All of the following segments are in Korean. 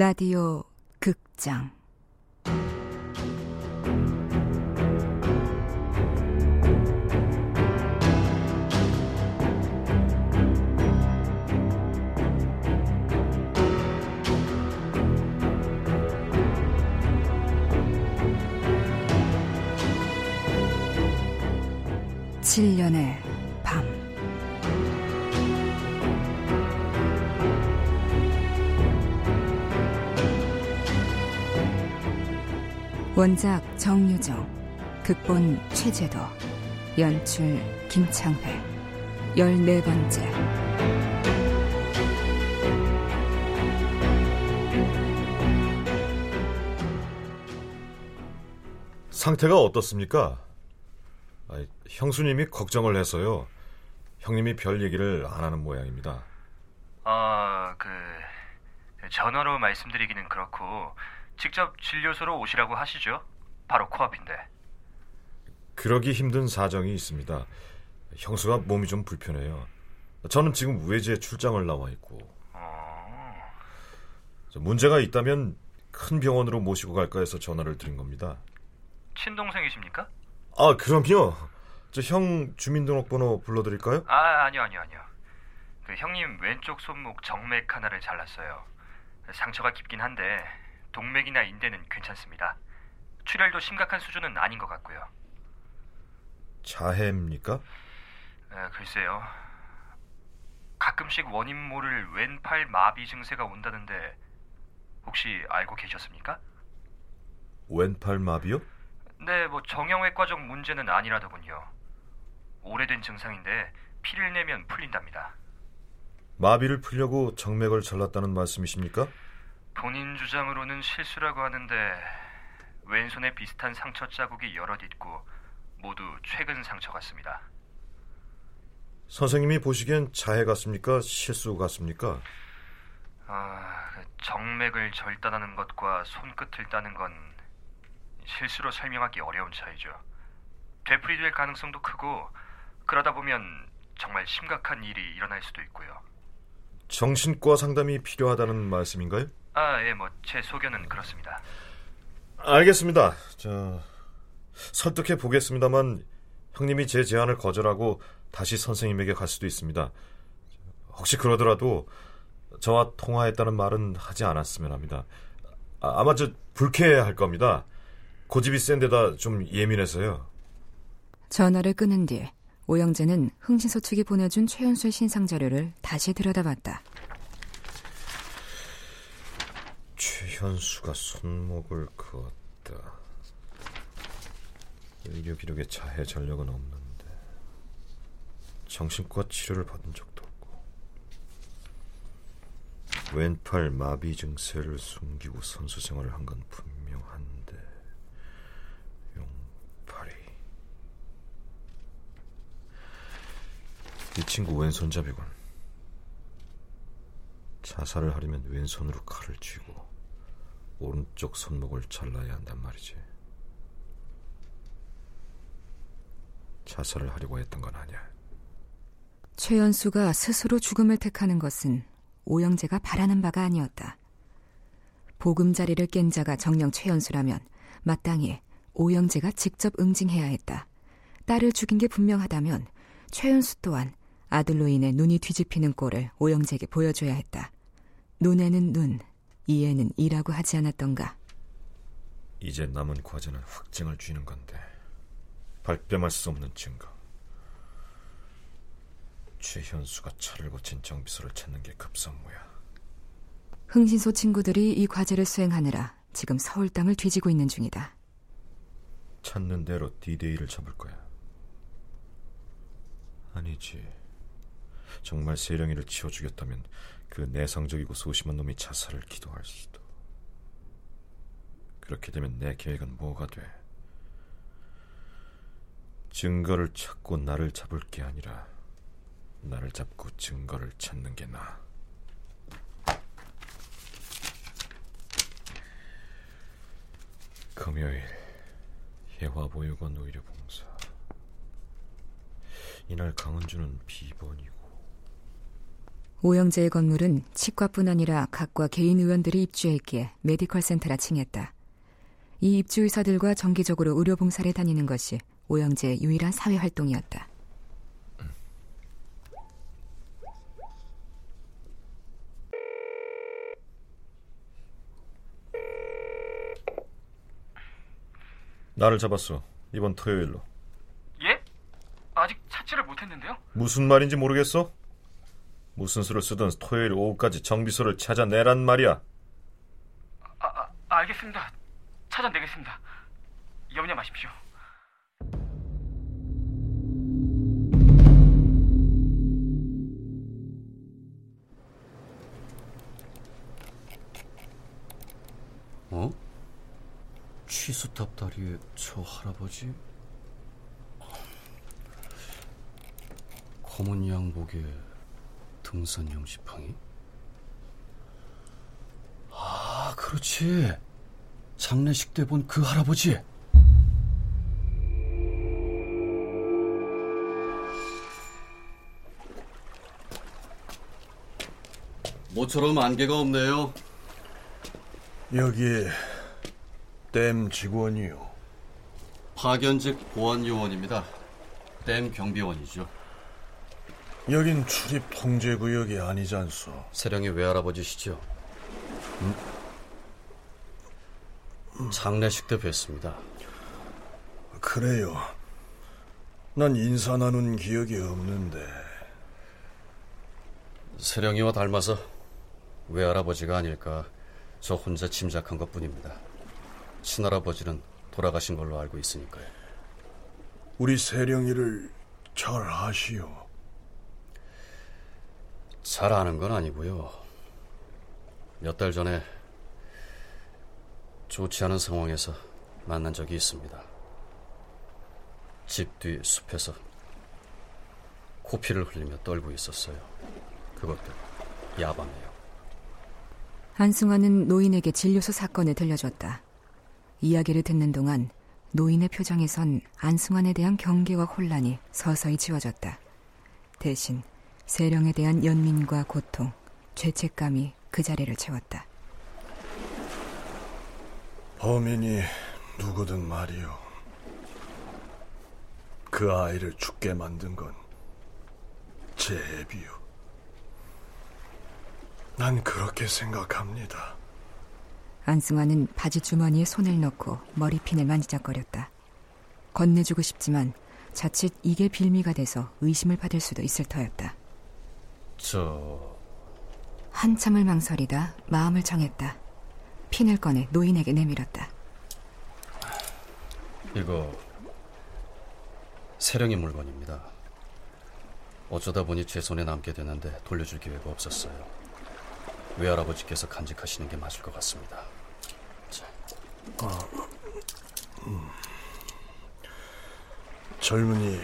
라디오 극장. 칠년의 원작 정유정, 극본 최재도, 연출 김창회, 열네 번째. 상태가 어떻습니까? 아이, 형수님이 걱정을 해서요. 형님이 별 얘기를 안 하는 모양입니다. 어, 그 전화로 말씀드리기는 그렇고 직접 진료소로 오시라고 하시죠. 바로 코앞인데. 그러기 힘든 사정이 있습니다. 형수가 몸이 좀 불편해요. 저는 지금 외지에 출장을 나와 있고. 어, 문제가 있다면 큰 병원으로 모시고 갈까 해서 전화를 드린 겁니다. 친동생이십니까? 아, 그럼요. 저 형 주민등록번호 불러드릴까요? 아, 아니요, 아니요, 아니요. 그 형님 왼쪽 손목 정맥 하나를 잘랐어요. 상처가 깊긴 한데 동맥이나 인대는 괜찮습니다. 출혈도 심각한 수준은 아닌 것 같고요. 자해입니까? 에, 글쎄요. 가끔씩 원인 모를 왼팔 마비 증세가 온다는데 혹시 알고 계셨습니까? 왼팔 마비요? 네, 뭐 정형외과적 문제는 아니라더군요. 오래된 증상인데 피를 내면 풀린답니다. 마비를 풀려고 정맥을 잘랐다는 말씀이십니까? 본인 주장으로는 실수라고 하는데 왼손에 비슷한 상처 자국이 여럿 있고 모두 최근 상처 같습니다. 선생님이 보시기엔 자해 같습니까? 실수 같습니까? 아, 그 정맥을 절단하는 것과 손끝을 따는 건 실수로 설명하기 어려운 차이죠. 되풀이될 가능성도 크고 그러다 보면 정말 심각한 일이 일어날 수도 있고요. 정신과 상담이 필요하다는 말씀인가요? 아, 예, 뭐 제 소견은 그렇습니다. 알겠습니다. 저 설득해 보겠습니다만 형님이 제 제안을 거절하고 다시 선생님에게 갈 수도 있습니다. 혹시 그러더라도 저와 통화했다는 말은 하지 않았으면 합니다. 아, 아마 저 불쾌할 겁니다. 고집이 센 데다 좀 예민해서요. 전화를 끊은 뒤 오영재는 흥신소 측이 보내준 최연수의 신상 자료를 다시 들여다봤다. 최 현수가 손목을 그었다. 의료 기록에 자해 전력은 없는데 정신과 치료를 받은 적도 없고 왼팔 마비 증세를 숨기고 선수 생활을 한 건 분명한데 용팔이 이 친구 왼손잡이군 자살을 하려면 왼손으로 칼을 쥐고 오른쪽 손목을 잘라야 한단 말이지. 자살을 하려고 했던 건 아니야. 최연수가 스스로 죽음을 택하는 것은 오영재가 바라는 바가 아니었다. 보금자리를 깬 자가 정령 최연수라면 마땅히 오영재가 직접 응징해야 했다. 딸을 죽인 게 분명하다면 최연수 또한 아들로 인해 눈이 뒤집히는 꼴을 오영재에게 보여줘야 했다. 눈에는 눈, 이에는 이라고 하지 않았던가. 이제 남은 과제는 확증을 쥐는 건데 발뺌할 수 없는 증거. 최현수가 차를 고친 정비소를 찾는 게 급선무야. 흥신소 친구들이 이 과제를 수행하느라 지금 서울 땅을 뒤지고 있는 중이다. 찾는 대로 디데이를 잡을 거야. 아니지. 정말 세령이를 치워 죽였다면 그 내성적이고 소심한 놈이 자살을 기도할 수도. 그렇게 되면 내 계획은 뭐가 돼? 증거를 찾고 나를 잡을 게 아니라 나를 잡고 증거를 찾는 게 나아. 금요일 해화보육원 의료봉사 이날 강은주는 비번이고 오영재의 건물은 치과뿐 아니라 각과 개인 의원들이 입주했기에 메디컬 센터라 칭했다. 이 입주 의사들과 정기적으로 의료 봉사를 다니는 것이 오영재의 유일한 사회 활동이었다. 나를 잡았어. 이번 토요일로. 예? 아직 찾지를 못했는데요? 무슨 말인지 모르겠어? 무슨 수를 쓰든 토요일 오후까지 정비소를 찾아내란 말이야. 아, 아 알겠습니다. 찾아내겠습니다. 염려 마십시오. 어? 취수탑 다리에 저 할아버지? 검은 양복에 등산용 지팡이? 아, 그렇지. 장례식 때 본 그 할아버지. 모처럼 안개가 없네요. 여기 댐 직원이요. 파견직 보안 요원입니다. 댐 경비원이죠. 여긴 출입 통제 구역이 아니잖소. 세령이 외할아버지시죠? 음? 장례식 때 뵀습니다. 그래요. 난 인사 나눈 기억이 없는데. 세령이와 닮아서 외할아버지가 아닐까 저 혼자 짐작한 것 뿐입니다. 친할아버지는 돌아가신 걸로 알고 있으니까요. 우리 세령이를 잘 아시오. 잘 아는 건 아니고요. 몇 달 전에 좋지 않은 상황에서 만난 적이 있습니다. 집 뒤 숲에서 코피를 흘리며 떨고 있었어요. 그것도 야밤에요. 한승환은 노인에게 진료소 사건을 들려줬다. 이야기를 듣는 동안 노인의 표정에선 안승환에 대한 경계와 혼란이 서서히 지워졌다. 대신 세령에 대한 연민과 고통, 죄책감이 그 자리를 채웠다. 범인이 누구든 말이오. 그 아이를 죽게 만든 건 제 애비요. 난 그렇게 생각합니다. 안승환은 바지 주머니에 손을 넣고 머리핀을 만지작거렸다. 건네주고 싶지만 자칫 이게 빌미가 돼서 의심을 받을 수도 있을 터였다. 저 한참을 망설이다 마음을 정했다. 핀을 꺼내 노인에게 내밀었다. 이거 세령의 물건입니다. 어쩌다 보니 제 손에 남게 되는데 돌려줄 기회가 없었어요. 외할아버지께서 간직하시는 게 맞을 것 같습니다. 자. 아, 음. 젊은이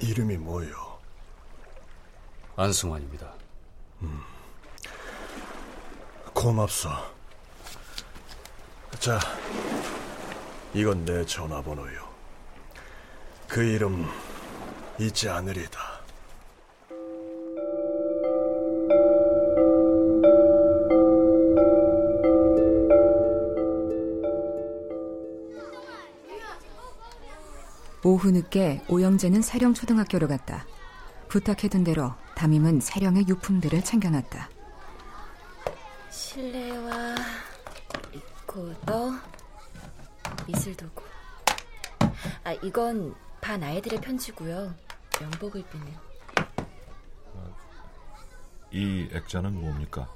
이름이 뭐요? 안승환입니다. 음. 고맙소. 자, 이건 내 전화번호요. 그 이름 잊지 않으리다. 오후 늦게 오영재는 세령초등학교로 갔다. 부탁해둔 대로 담임은 세령의 유품들을 챙겨놨다. 실내화, 리코더, 미술도구. 아, 이건 반 아이들의 편지고요. 명복을 비는. 이 액자는 뭡니까?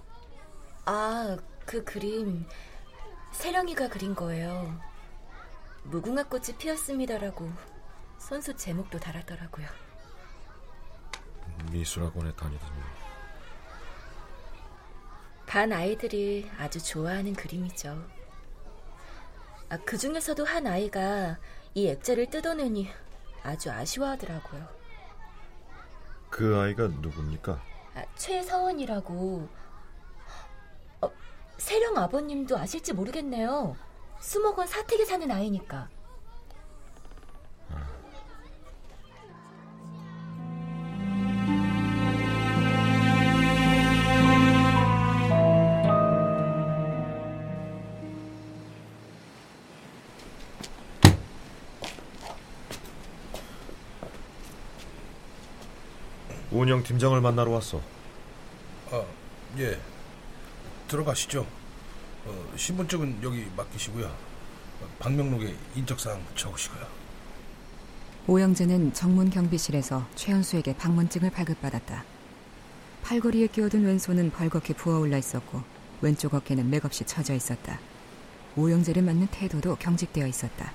아, 그 그림 세령이가 그린 거예요. 무궁화 꽃이 피었습니다라고 선수 제목도 달았더라고요. 미술학원에 다니더니 반 아이들이 아주 좋아하는 그림이죠. 아, 그 중에서도 한 아이가 이 액자를 뜯어내니 아주 아쉬워하더라고요. 그 아이가 누굽니까? 아, 최서원이라고. 어, 세령 아버님도 아실지 모르겠네요. 수목원 사택에 사는 아이니까. 운영 팀장을 만나러 왔어. 아, 예. 들어가시죠. 어, 신분증은 여기 맡기시고요. 어, 방명록에 인적사항 적으시고요. 오영재는 정문 경비실에서 최현수에게 방문증을 발급받았다. 팔걸이에 끼어든 왼손은 벌겋게 부어올라 있었고 왼쪽 어깨는 맥없이 처져 있었다. 오영재를 맞는 태도도 경직되어 있었다.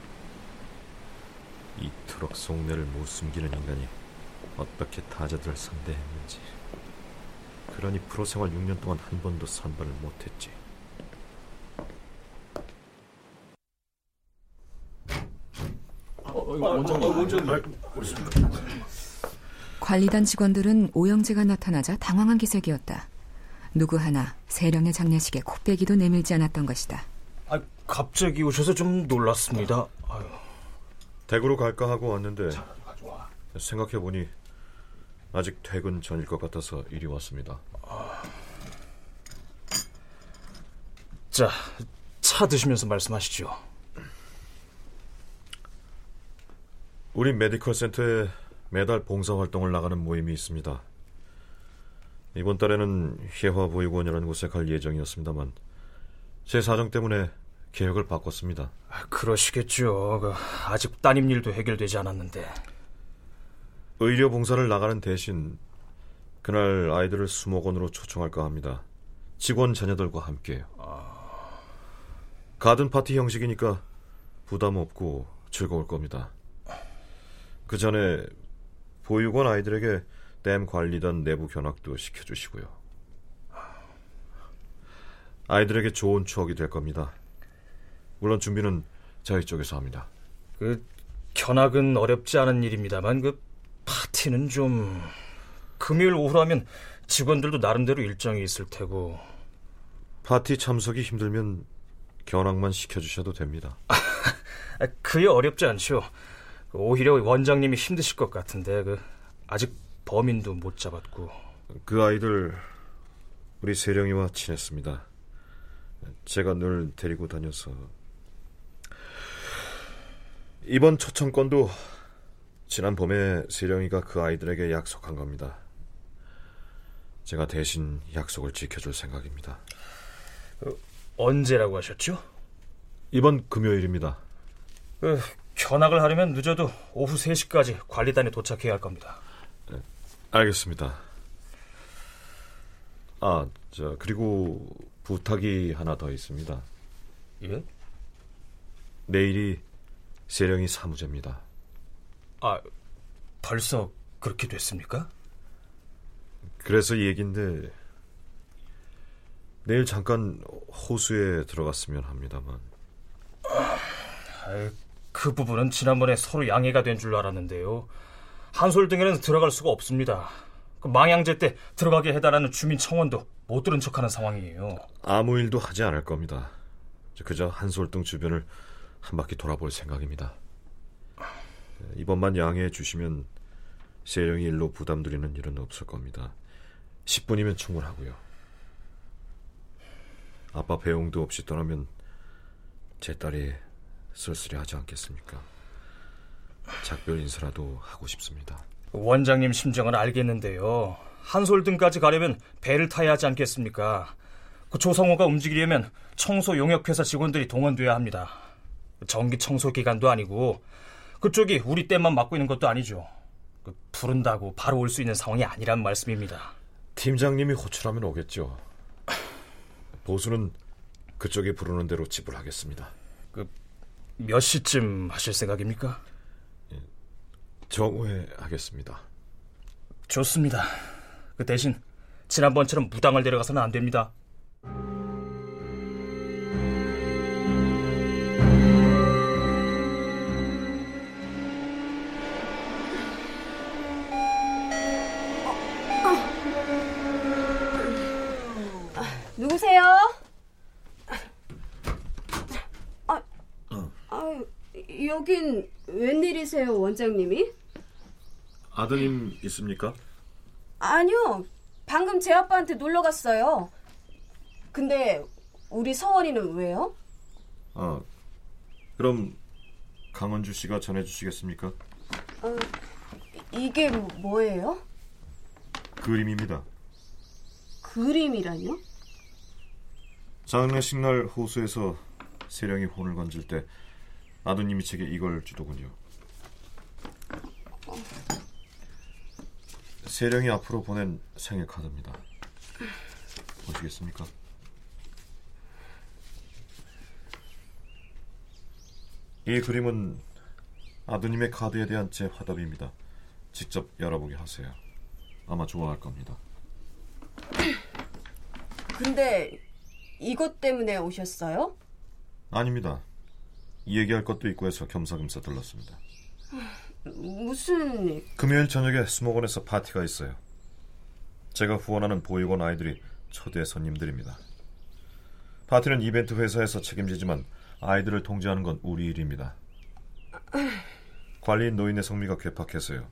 이토록 속내를 못 숨기는 인간이 어떻게 타자들을 상대했는지. 그러니 프로 생활 6년 동안 한 번도 선발을 못했지. 관리단 직원들은 오영재가 나타나자 당황한 기색이었다. 누구 하나 세령의 장례식에 코빼기도 내밀지 않았던 것이다. 아, 갑자기 오셔서 좀 놀랐습니다. 아유. 대구로 갈까 하고 왔는데 생각해 보니 아직 퇴근 전일 것 같아서 이리 왔습니다. 자, 차 드시면서 말씀하시죠. 우리 메디컬 센터에 매달 봉사 활동을 나가는 모임이 있습니다. 이번 달에는 혜화보육원이라는 곳에 갈 예정이었습니다만 제 사정 때문에 계획을 바꿨습니다. 아, 그러시겠죠. 그, 아직 따님 일도 해결되지 않았는데. 의료 봉사를 나가는 대신 그날 아이들을 수목원으로 초청할까 합니다. 직원 자녀들과 함께요. 가든 파티 형식이니까 부담 없고 즐거울 겁니다. 그 전에 보육원 아이들에게 댐 관리단 내부 견학도 시켜주시고요. 아이들에게 좋은 추억이 될 겁니다. 물론 준비는 저희 쪽에서 합니다. 그 견학은 어렵지 않은 일입니다만 그 파티는 좀 금요일 오후라면 직원들도 나름대로 일정이 있을 테고 파티 참석이 힘들면 견학만 시켜주셔도 됩니다. 아, 그게 어렵지 않죠. 오히려 원장님이 힘드실 것 같은데 그 아직 범인도 못 잡았고 그 아이들 우리 세령이와 친했습니다. 제가 늘 데리고 다녀서 이번 초청권도 지난 봄에 세령이가 그 아이들에게 약속한 겁니다. 제가 대신 약속을 지켜줄 생각입니다. 그, 언제라고 하셨죠? 이번 금요일입니다. 그, 견학을 하려면 늦어도 오후 3시까지 관리단에 도착해야 할 겁니다. 네, 알겠습니다. 아, 저 그리고 부탁이 하나 더 있습니다. 예? 내일이 세령이 사무제입니다. 아, 벌써 그렇게 됐습니까? 그래서 얘긴데 내일 잠깐 호수에 들어갔으면 합니다만. 아, 그 부분은 지난번에 서로 양해가 된 줄 알았는데요. 한솔 등에는 들어갈 수가 없습니다. 그 망양제 때 들어가게 해달라는 주민 청원도 못 들은 척하는 상황이에요. 아무 일도 하지 않을 겁니다. 그저 한솔등 주변을 한 바퀴 돌아볼 생각입니다. 이번만 양해해 주시면 세령이 일로 부담드리는 일은 없을 겁니다. 10분이면 충분하고요. 아빠 배웅도 없이 떠나면 제 딸이 쓸쓸해하지 않겠습니까? 작별 인사라도 하고 싶습니다. 원장님 심정은 알겠는데요. 한솔등까지 가려면 배를 타야 하지 않겠습니까? 그 조성호가 움직이려면 청소 용역회사 직원들이 동원돼야 합니다. 정기 청소 기간도 아니고 그쪽이 우리 댐만 맡고 있는 것도 아니죠. 그 부른다고 바로 올 수 있는 상황이 아니란 말씀입니다. 팀장님이 호출하면 오겠죠. 보수는 그쪽이 부르는 대로 지불하겠습니다. 그 몇 시쯤 하실 생각입니까? 정오에 하겠습니다. 좋습니다. 그 대신 지난번처럼 무당을 데려가서는 안 됩니다. 여긴 웬일이세요, 원장님이? 아드님 있습니까? 아니요. 방금 제 아빠한테 놀러 갔어요. 근데 우리 서원이는 왜요? 아, 그럼 강원주 씨가 전해주시겠습니까? 어, 이게 뭐예요? 그림입니다. 그림이라뇨? 장례식 날 호수에서 세령이 혼을 건질 때 아드님이 제게 이걸 주더군요. 세령이 앞으로 보낸 생일 카드입니다. 보시겠습니까? 이 그림은 아드님의 카드에 대한 제 화답입니다. 직접 열어보게 하세요. 아마 좋아할 겁니다. 근데 이것 때문에 오셨어요? 아닙니다. 얘기할 것도 있고 해서 겸사겸사 들렀습니다. 무슨 금요일 저녁에 수목원에서 파티가 있어요. 제가 후원하는 보육원 아이들이 초대 손님들입니다. 파티는 이벤트 회사에서 책임지지만 아이들을 통제하는 건 우리 일입니다. 관리인 노인네 성미가 괴팍해서요.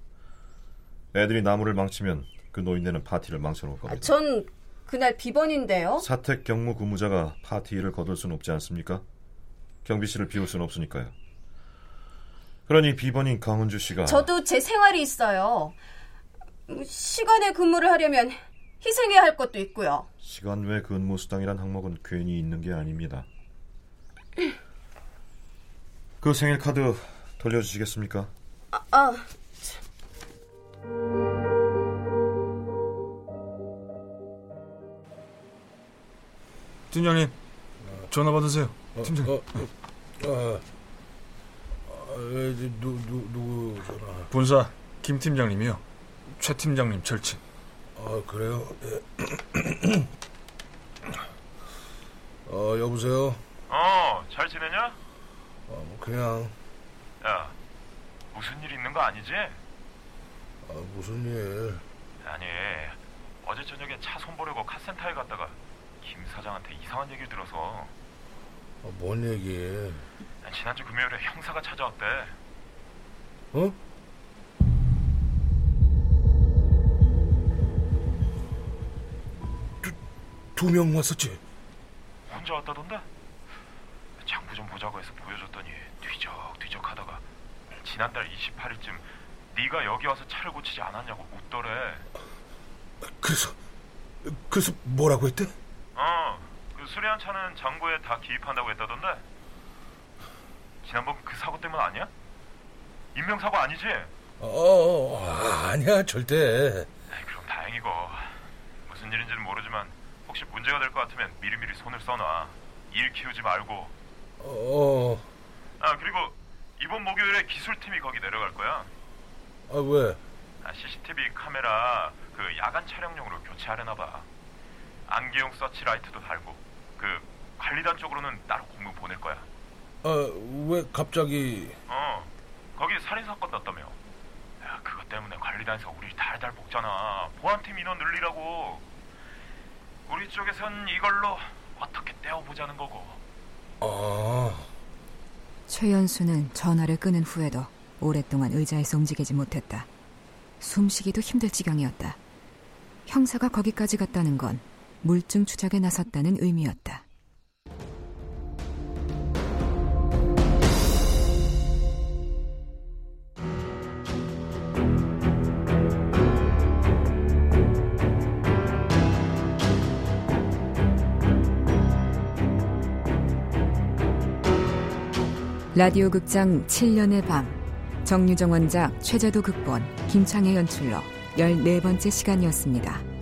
애들이 나무를 망치면 그 노인네는 파티를 망쳐놓을 겁니다. 전 그날 비번인데요. 사택 경무 근무자가 파티 일을 거둘 수는 없지 않습니까? 경비실을 비울 수는 없으니까요. 그러니 비번인 강은주 씨가 저도 제 생활이 있어요. 시간에 근무를 하려면 희생해야 할 것도 있고요. 시간 외 근무 수당이란 항목은 괜히 있는 게 아닙니다. 그 생일 카드 돌려주시겠습니까? 아, 아 팀장님 전화 받으세요. 어, 어, 어, 어, 누, 누, 누구? 본사 김 팀장님이요. 최 팀장님 절친. 아 그래요? 예. 어 여보세요. 어, 잘 지내냐? 어, 뭐 그냥 야, 무슨 일 있는 거 아니지? 아, 무슨 일? 아니, 어제 저녁에 차 손보려고 카센터에 갔다가 김 사장한테 이상한 얘기를 들어서 아, 뭔 얘기? 지난주 금요일에 형사가 찾아왔대. 어? 두 명 왔었지? 혼자 왔다던데? 장부 좀 보자고 해서 보여줬더니 뒤적뒤적 하다가 지난달 28일쯤 네가 여기 와서 차를 고치지 않았냐고 묻더래. 그래서 그래서 뭐라고 했대? 어, 그 수리한 차는 장부에 다 기입한다고 했다던데. 지난번 그 사고 때문 아니야? 인명사고 아니지? 어, 어, 어 아니야 절대. 에이, 그럼 다행이고 무슨 일인지는 모르지만 혹시 문제가 될 것 같으면 미리미리 손을 써놔. 일 키우지 말고. 어. 아 그리고 이번 목요일에 기술팀이 거기 내려갈 거야. 아 왜? 아, CCTV 카메라 그 야간 촬영용으로 교체하려나 봐. 안개용 서치라이트도 달고 그 관리단 쪽으로는 따로 공문 보낼 거야. 아왜 갑자기? 어 거기 살인 사건 났다며. 야 그것 때문에 관리단에서 우리 달달 볶잖아. 보안팀 인원 늘리라고. 우리 쪽에선 이걸로 어떻게 떼어보자는 거고. 아. 최연수는 전화를 끊은 후에도 오랫동안 의자에서 움직이지 못했다. 숨쉬기도 힘들 지경이었다. 형사가 거기까지 갔다는 건 물증 추적에 나섰다는 의미였다. 라디오 극장 7년의 밤 정유정 원작 최재도 극본 김창의 연출로 14번째 시간이었습니다.